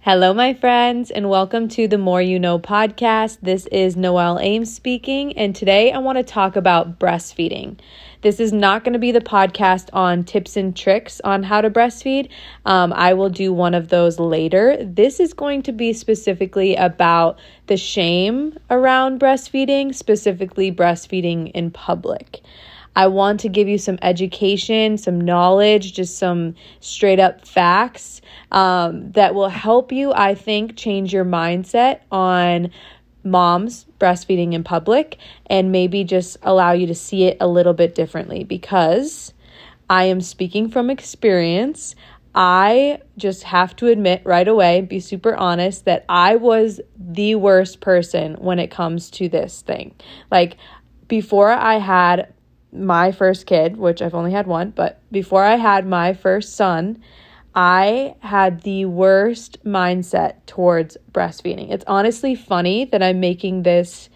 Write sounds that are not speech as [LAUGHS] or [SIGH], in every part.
Hello, my friends, and welcome to the More You Know podcast. This is Noelle Ames speaking, and today I want to talk about breastfeeding. This is not going to be the podcast on tips and tricks on how to breastfeed. Um, I will do one of those later. This is going to be specifically about the shame around breastfeeding, specifically breastfeeding in public. I want to give you some education, some knowledge, just some straight up facts um, that will help you, I think, change your mindset on moms breastfeeding in public and maybe just allow you to see it a little bit differently because I am speaking from experience. I just have to admit right away, be super honest, that I was the worst person when it comes to this thing. Like, before I had my first kid, which I've only had one, but before I had my first son, I had the worst mindset towards breastfeeding. It's honestly funny that I'm making this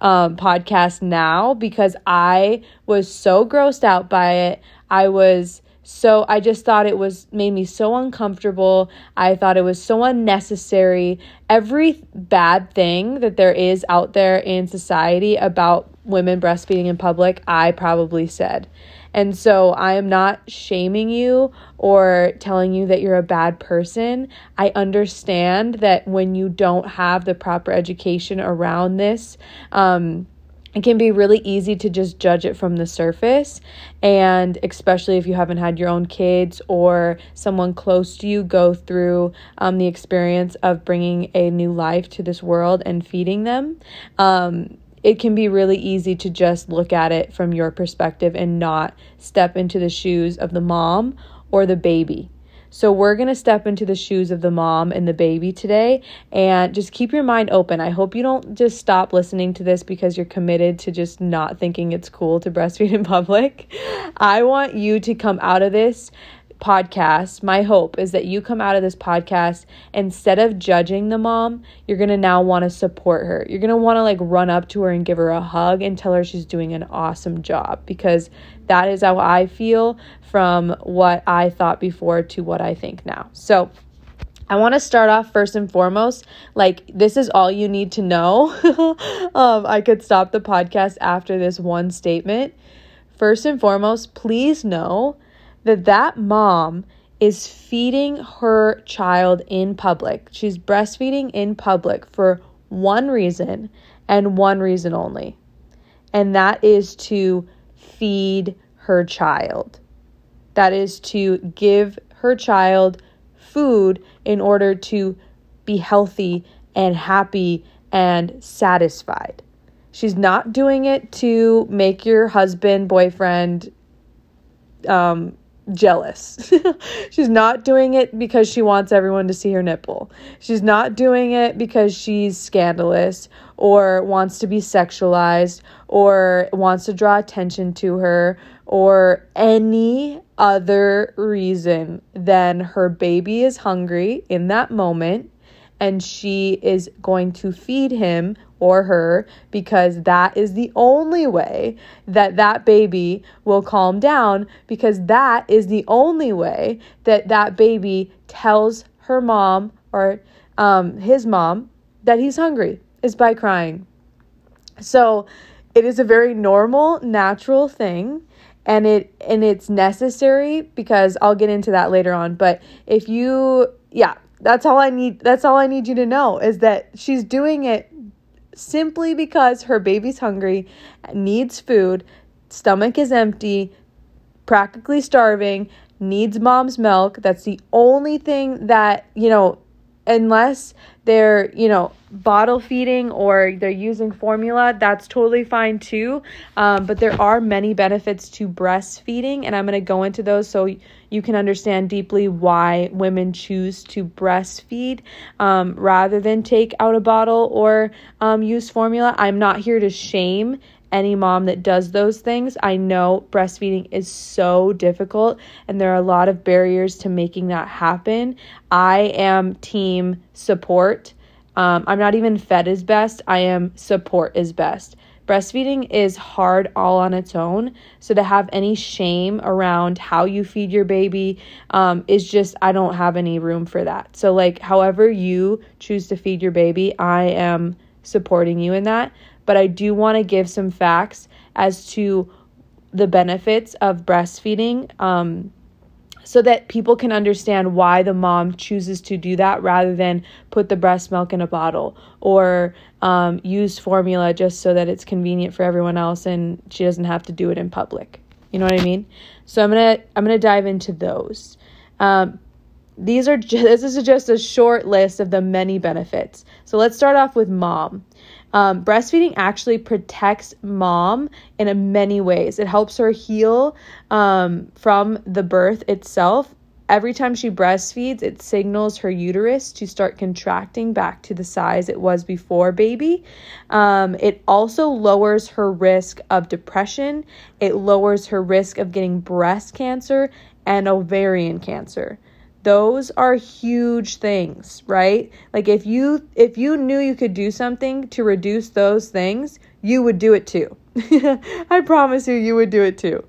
um, podcast now because I was so grossed out by it. I was so, I just thought it was made me so uncomfortable. I thought it was so unnecessary. Every bad thing that there is out there in society about women breastfeeding in public, I probably said. And so I am not shaming you or telling you that you're a bad person. I understand that when you don't have the proper education around this, um, it can be really easy to just judge it from the surface. And especially if you haven't had your own kids or someone close to you go through um, the experience of bringing a new life to this world and feeding them. Um, it can be really easy to just look at it from your perspective and not step into the shoes of the mom or the baby. So, we're going to step into the shoes of the mom and the baby today and just keep your mind open. I hope you don't just stop listening to this because you're committed to just not thinking it's cool to breastfeed in [LAUGHS] public. I want you to come out of this podcast, my hope is that you come out of this podcast instead of judging the mom, you're going to now want to support her. You're going to want to like run up to her and give her a hug and tell her she's doing an awesome job because that is how I feel from what I thought before to what I think now. So, I want to start off first and foremost, like this is all you need to know. [LAUGHS] um, I could stop the podcast after this one statement. First and foremost, please know that that mom is feeding her child in public. She's breastfeeding in public for one reason and one reason only. And that is to feed her child. That is to give her child food in order to be healthy and happy and satisfied. She's not doing it to make your husband, boyfriend, um, jealous. [LAUGHS] she's not doing it because she wants everyone to see her nipple. She's not doing it because she's scandalous or wants to be sexualized or wants to draw attention to her or any other reason than her baby is hungry in that moment and she is going to feed him or her because that is the only way that that baby will calm down because that is the only way that that baby tells her mom or um, his mom that he's hungry is by crying. So it is a very normal, natural thing and it and it's necessary because I'll get into that later on but if you yeah that's all I need that's all I need you to know is that she's doing it simply because her baby's hungry, needs food, stomach is empty, practically starving, needs mom's milk. That's the only thing that, you know, unless they're, you know, bottle feeding or they're using formula, that's totally fine too. Um, but there are many benefits to breastfeeding, and I'm going to go into those so you can understand deeply why women choose to breastfeed um, rather than take out a bottle or um, use formula. I'm not here to shame any mom that does those things. I know breastfeeding is so difficult and there are a lot of barriers to making that happen. I am team support. Um, I'm not even fed is best, I am support is best breastfeeding is hard all on its own. So to have any shame around how you feed your baby um, is just, I don't have any room for that. So, like, however you choose to feed your baby, I am supporting you in that. But I do want to give some facts as to the benefits of breastfeeding. Um, so that people can understand why the mom chooses to do that rather than put the breast milk in a bottle or um, use formula just so that it's convenient for everyone else and she doesn't have to do it in public. You know what I mean? So I'm gonna I'm gonna dive into those. Um, these are just, [LAUGHS] this is just a short list of the many benefits. So let's start off with mom. Um, breastfeeding actually protects mom in many ways. It helps her heal um, from the birth itself. Every time she breastfeeds, it signals her uterus to start contracting back to the size it was before baby. Um, it also lowers her risk of depression. It lowers her risk of getting breast cancer and ovarian cancer those are huge things right? Like if you if you knew you could do something to reduce those things you would do it too. [LAUGHS] I promise you you would do it too.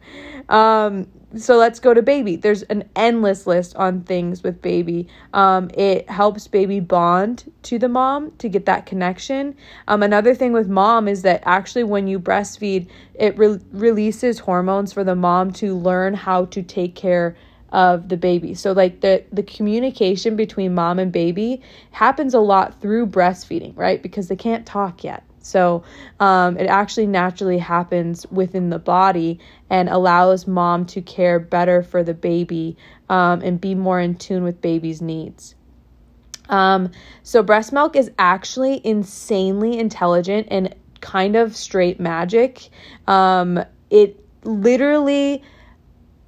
Um, so let's go to baby. There's an endless list on things with baby. Um, it helps baby bond to the mom to get that connection. Um, another thing with mom is that actually when you breastfeed it re- releases hormones for the mom to learn how to take care of the baby. So like the the communication between mom and baby happens a lot through breastfeeding, right? Because they can't talk yet. So um, it actually naturally happens within the body and allows mom to care better for the baby um, and be more in tune with baby's needs. Um, so breast milk is actually insanely intelligent and kind of straight magic. Um, it literally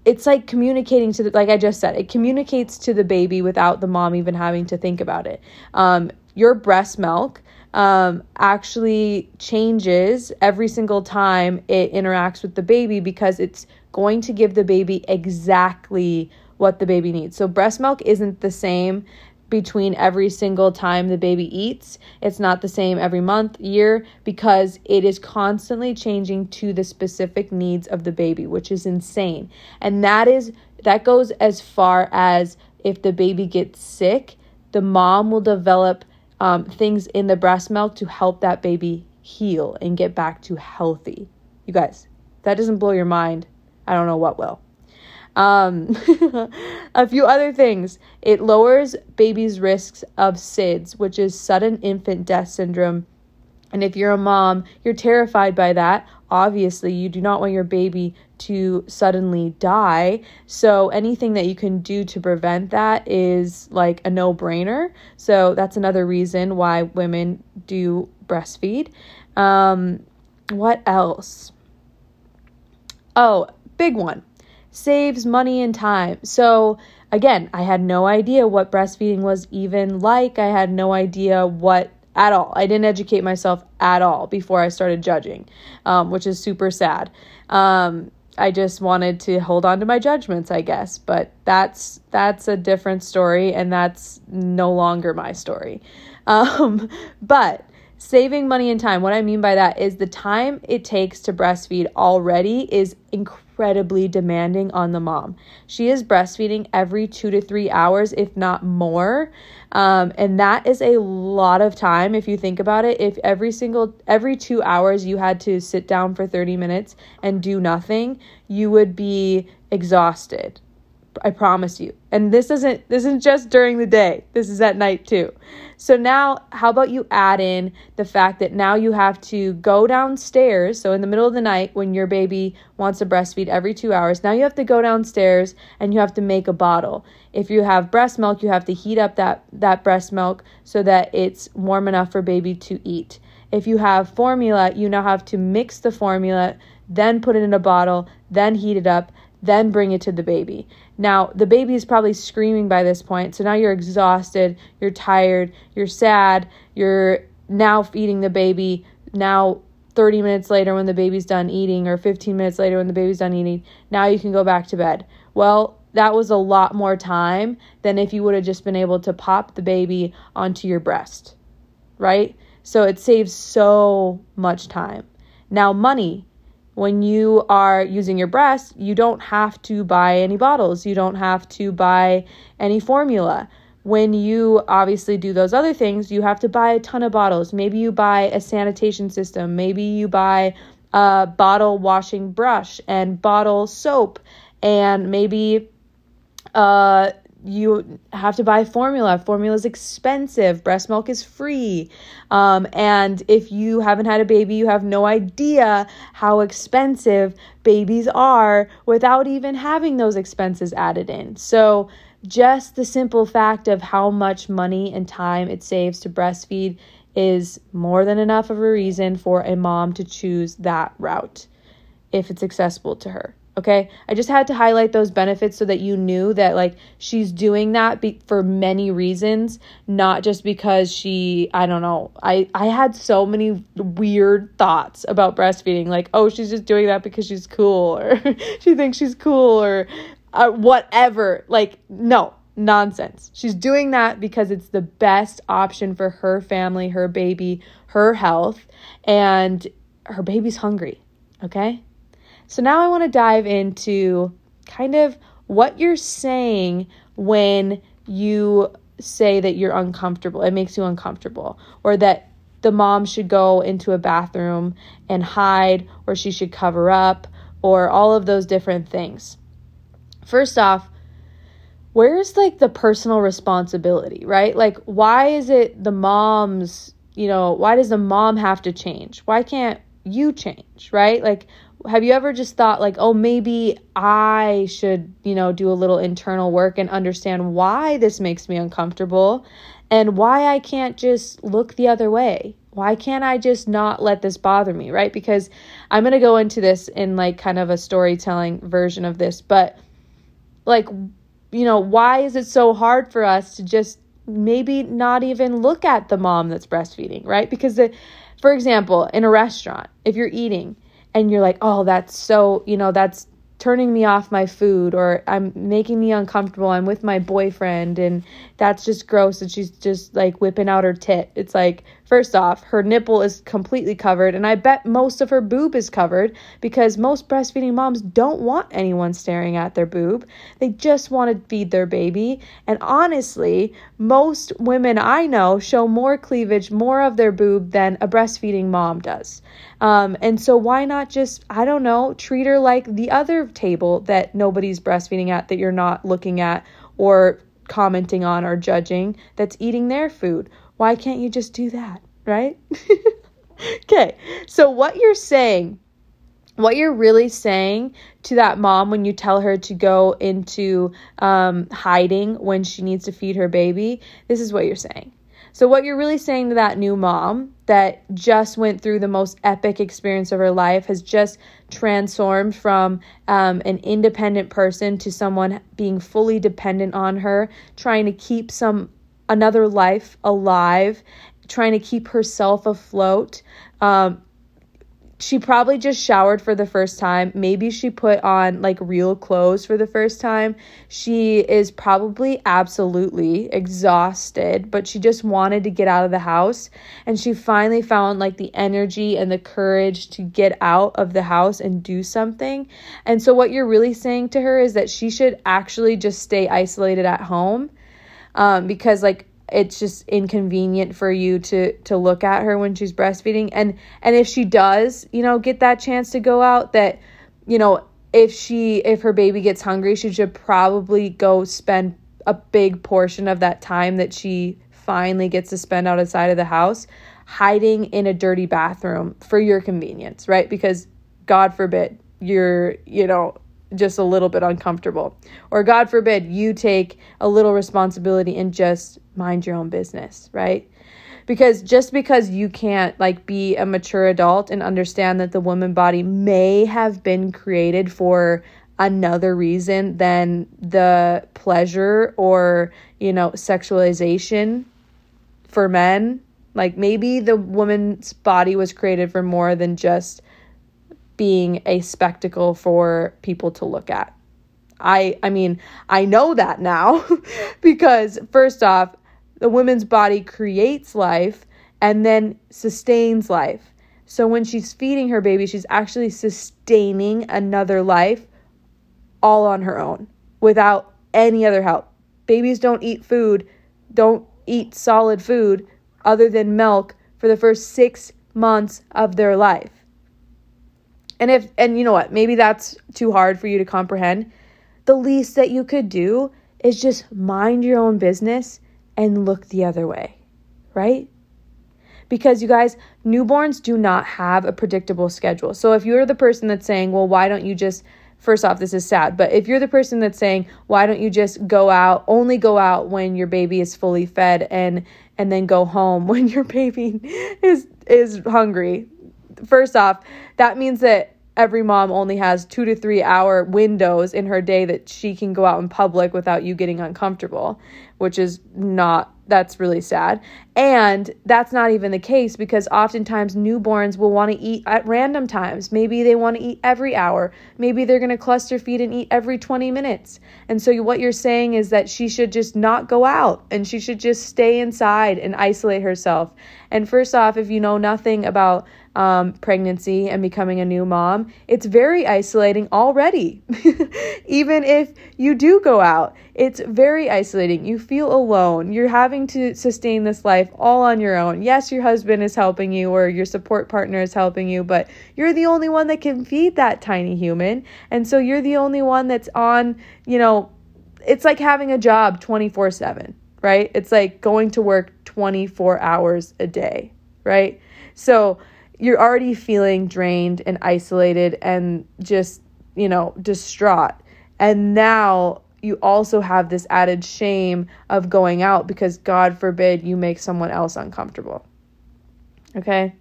it's like communicating to the like i just said it communicates to the baby without the mom even having to think about it. Um, your breast milk um, actually changes every single time it interacts with the baby because it's going to give the baby exactly what the baby needs. So breast milk isn't the same between every single time the baby eats. It's not the same every month, year, because it is constantly changing to the specific needs of the baby, which is insane. And that is that goes as far as if the baby gets sick, the mom will develop um, things in the breast milk to help that baby heal and get back to healthy. You guys, that doesn't blow your mind. I don't know what will. Um, [LAUGHS] a few other things. It lowers babies' risks of SIDS, which is sudden infant death syndrome. And if you're a mom, you're terrified by that. Obviously, you do not want your baby to suddenly die. So, anything that you can do to prevent that is like a no brainer. So, that's another reason why women do breastfeed. Um, what else? Oh, big one saves money and time. So, again, I had no idea what breastfeeding was even like. I had no idea what at all. I didn't educate myself at all before I started judging, um, which is super sad. Um, I just wanted to hold on to my judgments, I guess, but that's that's a different story, and that's no longer my story. Um, [LAUGHS] but saving money and time, what I mean by that is the time it takes to breastfeed already is incredible incredibly demanding on the mom. She is breastfeeding every two to three hours, if not more. Um, and that is a lot of time if you think about it. If every single, every two hours you had to sit down for 30 minutes and do nothing, you would be exhausted. I promise you. And this isn't this isn't just during the day. This is at night too. So now how about you add in the fact that now you have to go downstairs. So in the middle of the night when your baby wants to breastfeed every 2 hours, now you have to go downstairs and you have to make a bottle. If you have breast milk, you have to heat up that that breast milk so that it's warm enough for baby to eat. If you have formula, you now have to mix the formula, then put it in a bottle, then heat it up, then bring it to the baby. Now, the baby is probably screaming by this point, so now you're exhausted, you're tired, you're sad, you're now feeding the baby. Now, 30 minutes later, when the baby's done eating, or 15 minutes later, when the baby's done eating, now you can go back to bed. Well, that was a lot more time than if you would have just been able to pop the baby onto your breast, right? So it saves so much time. Now, money. When you are using your breast, you don't have to buy any bottles. You don't have to buy any formula. When you obviously do those other things, you have to buy a ton of bottles. Maybe you buy a sanitation system. Maybe you buy a bottle washing brush and bottle soap. And maybe uh, you have to buy formula. Formula is expensive. Breast milk is free. Um, and if you haven't had a baby, you have no idea how expensive babies are without even having those expenses added in. So, just the simple fact of how much money and time it saves to breastfeed is more than enough of a reason for a mom to choose that route if it's accessible to her. Okay. I just had to highlight those benefits so that you knew that, like, she's doing that be- for many reasons, not just because she, I don't know. I, I had so many weird thoughts about breastfeeding. Like, oh, she's just doing that because she's cool, or [LAUGHS] she thinks she's cool, or uh, whatever. Like, no, nonsense. She's doing that because it's the best option for her family, her baby, her health, and her baby's hungry. Okay. So now I want to dive into kind of what you're saying when you say that you're uncomfortable. It makes you uncomfortable, or that the mom should go into a bathroom and hide, or she should cover up, or all of those different things. First off, where's like the personal responsibility, right? Like, why is it the mom's, you know, why does the mom have to change? Why can't you change, right? Like, have you ever just thought like oh maybe i should you know do a little internal work and understand why this makes me uncomfortable and why i can't just look the other way? Why can't i just not let this bother me right? Because i'm going to go into this in like kind of a storytelling version of this but like you know why is it so hard for us to just maybe not even look at the mom that's breastfeeding right? Because the for example in a restaurant if you're eating and you're like, oh, that's so, you know, that's turning me off my food or I'm making me uncomfortable. I'm with my boyfriend and that's just gross and she's just like whipping out her tit. It's like first off, her nipple is completely covered and I bet most of her boob is covered because most breastfeeding moms don't want anyone staring at their boob. They just want to feed their baby. And honestly, most women I know show more cleavage, more of their boob than a breastfeeding mom does. Um, and so, why not just, I don't know, treat her like the other table that nobody's breastfeeding at, that you're not looking at or commenting on or judging, that's eating their food? Why can't you just do that, right? [LAUGHS] okay, so what you're saying what you're really saying to that mom when you tell her to go into um, hiding when she needs to feed her baby, this is what you're saying. So, what you're really saying to that new mom that just went through the most epic experience of her life, has just transformed from um, an independent person to someone being fully dependent on her, trying to keep some another life alive, trying to keep herself afloat. Um, she probably just showered for the first time. Maybe she put on like real clothes for the first time. She is probably absolutely exhausted, but she just wanted to get out of the house. And she finally found like the energy and the courage to get out of the house and do something. And so, what you're really saying to her is that she should actually just stay isolated at home um, because, like, it's just inconvenient for you to to look at her when she's breastfeeding. And and if she does you know get that chance to go out that you know if she if her baby gets hungry she should probably go spend a big portion of that time that she finally gets to spend outside of the house hiding in a dirty bathroom for your convenience right? Because god forbid you're you know just a little bit uncomfortable. Or God forbid you take a little responsibility and just mind your own business, right? Because just because you can't like be a mature adult and understand that the woman body may have been created for another reason than the pleasure or, you know, sexualization for men, like maybe the woman's body was created for more than just being a spectacle for people to look at. I I mean, I know that now [LAUGHS] because first off, the woman's body creates life and then sustains life. So when she's feeding her baby, she's actually sustaining another life all on her own without any other help. Babies don't eat food, don't eat solid food other than milk for the first six months of their life. And if and you know what, maybe that's too hard for you to comprehend. The least that you could do is just mind your own business and look the other way, right? Because you guys, newborns do not have a predictable schedule. So if you're the person that's saying, well, why don't you just first off, this is sad, but if you're the person that's saying, why don't you just go out, only go out when your baby is fully fed and and then go home [LAUGHS] when your baby is is hungry. First off, that means that every mom only has 2 to 3 hour windows in her day that she can go out in public without you getting uncomfortable, which is not that's really sad. And that's not even the case because oftentimes newborns will want to eat at random times. Maybe they want to eat every hour. Maybe they're going to cluster feed and eat every 20 minutes. And so what you're saying is that she should just not go out and she should just stay inside and isolate herself. And first off, if you know nothing about um, pregnancy and becoming a new mom, it's very isolating already. [LAUGHS] Even if you do go out, it's very isolating. You feel alone. You're having to sustain this life all on your own. Yes, your husband is helping you or your support partner is helping you, but you're the only one that can feed that tiny human. And so you're the only one that's on, you know, it's like having a job 24 7, right? It's like going to work 24 hours a day, right? So, you're already feeling drained and isolated and just, you know, distraught. And now you also have this added shame of going out because God forbid you make someone else uncomfortable. Okay?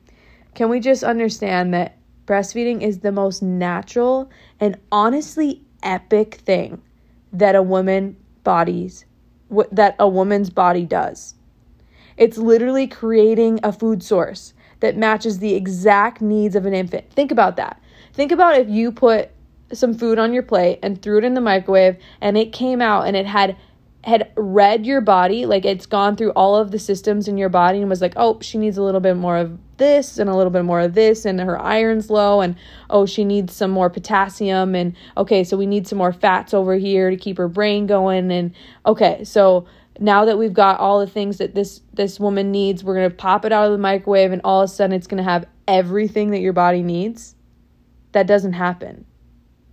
Can we just understand that breastfeeding is the most natural and honestly epic thing that a woman bodies that a woman's body does. It's literally creating a food source that matches the exact needs of an infant. Think about that. Think about if you put some food on your plate and threw it in the microwave and it came out and it had had read your body like it's gone through all of the systems in your body and was like oh she needs a little bit more of this and a little bit more of this and her iron's low and oh she needs some more potassium and okay so we need some more fats over here to keep her brain going and okay so now that we've got all the things that this this woman needs, we're going to pop it out of the microwave and all of a sudden it's going to have everything that your body needs. That doesn't happen.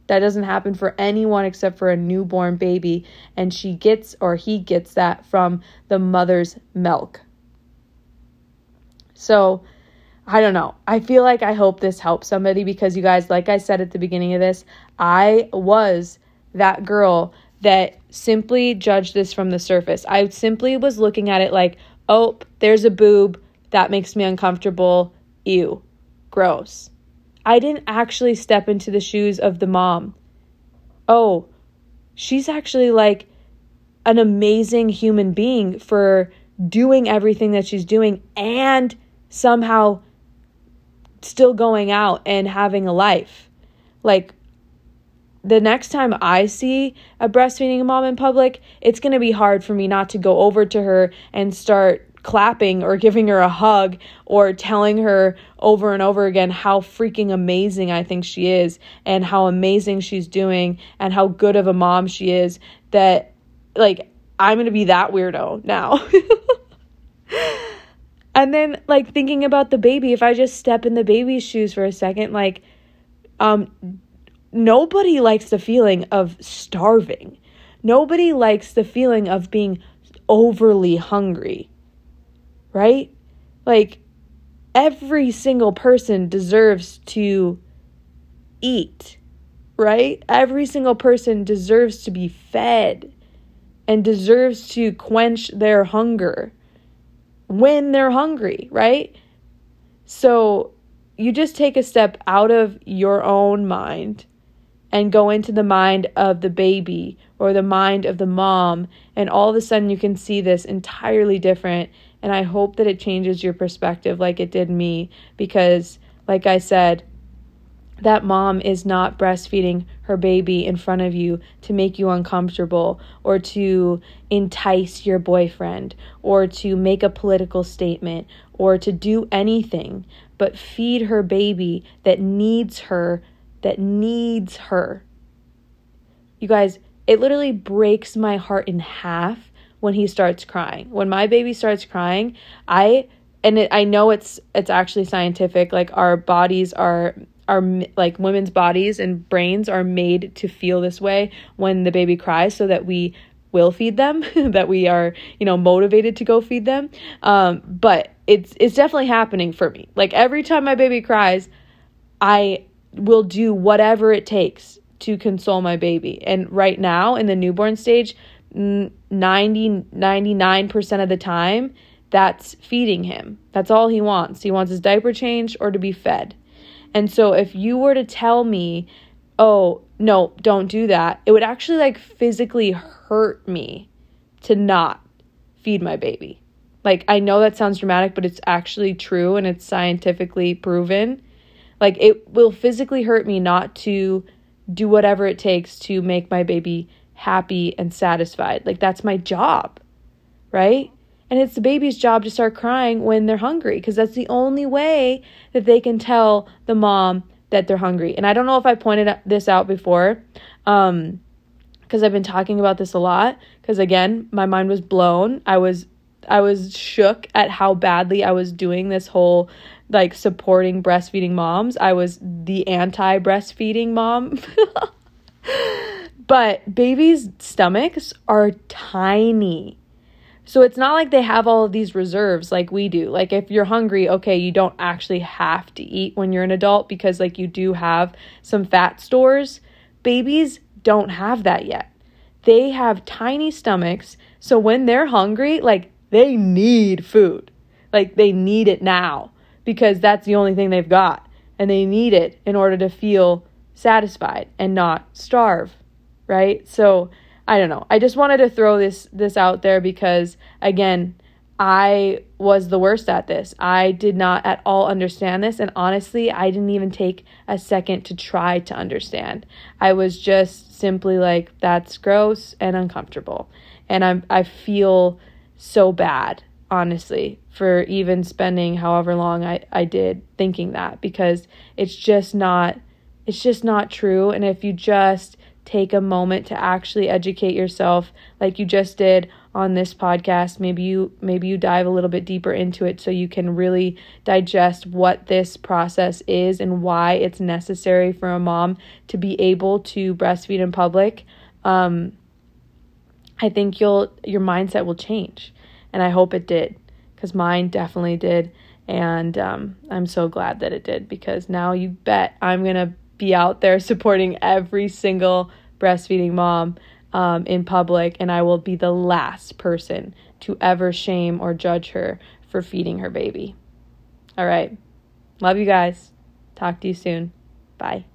That doesn't happen for anyone except for a newborn baby and she gets or he gets that from the mother's milk. So, I don't know. I feel like I hope this helps somebody because you guys, like I said at the beginning of this, I was that girl that simply judged this from the surface. I simply was looking at it like, oh, there's a boob. That makes me uncomfortable. Ew. Gross. I didn't actually step into the shoes of the mom. Oh, she's actually like an amazing human being for doing everything that she's doing and somehow still going out and having a life. Like, the next time I see a breastfeeding mom in public, it's going to be hard for me not to go over to her and start clapping or giving her a hug or telling her over and over again how freaking amazing I think she is and how amazing she's doing and how good of a mom she is that like I'm going to be that weirdo now. [LAUGHS] and then like thinking about the baby if I just step in the baby's shoes for a second like um nobody likes the feeling of starving. Nobody likes the feeling of being overly hungry, right? Like, every single person deserves to eat, right? Every single person deserves to be fed and deserves to quench their hunger when they're hungry, right? So, you just take a step out of your own mind and go into the mind of the baby or the mind of the mom. And all of a sudden, you can see this entirely different. And I hope that it changes your perspective like it did me because, like I said, that mom is not breastfeeding her baby in front of you to make you uncomfortable or to entice your boyfriend or to make a political statement or to do anything but feed her baby that needs her, that needs her. You guys, it literally breaks my heart in half when he starts crying. When my baby starts crying, I and it, I know it's it's actually scientific like our bodies are are like women's bodies and brains are made to feel this way when the baby cries so that we will feed them [LAUGHS] that we are you know motivated to go feed them. Um, but it's it's definitely happening for me. Like every time my baby cries i will do whatever it takes to console my baby. And right now in the newborn stage 90 99% of the time that's feeding him that's all he wants he wants his diaper changed or to be fed and so if you were to tell me, oh, no, don't do that, it would actually like physically hurt me to not feed my baby. Like, I know that sounds dramatic, but it's actually true and it's scientifically proven. Like, it will physically hurt me not to do whatever it takes to make my baby happy and satisfied. Like, that's my job, right? And it's the baby's job to start crying when they're hungry because that's the only way that they can tell the mom that they're hungry. And I don't know if I pointed this out before um because I've been talking about this a lot because again, my mind was blown. I was I was shook at how badly I was doing this whole like supporting breastfeeding moms. I was the anti breastfeeding mom. [LAUGHS] but babies' stomachs are tiny. So it's not like they have all of these reserves like we do. Like if you're hungry, okay, you don't actually have to eat when you're an adult because like you do have some fat stores. Babies don't have that yet. They have tiny stomachs, so when they're hungry, like they need food. Like they need it now because that's the only thing they've got and they need it in order to feel satisfied and not starve, right? So I don't know. I just wanted to throw this this out there because again, I was the worst at this. I did not at all understand this and honestly, I didn't even take a second to try to understand. I was just simply like that's gross and uncomfortable. And I'm I feel so bad, honestly, for even spending however long I I did thinking that because it's just not it's just not true and if you just take a moment to actually educate yourself like you just did on this podcast. Maybe you maybe you dive a little bit deeper into it so you can really digest what this process is and why it's necessary for a mom to be able to breastfeed in public. Um, i think you'll your mindset will change and i hope it did because mine definitely did and um, i'm so glad that it did because now you bet i'm gonna be out there supporting every single breastfeeding mom um, in public, and I will be the last person to ever shame or judge her for feeding her baby. All right. Love you guys. Talk to you soon. Bye.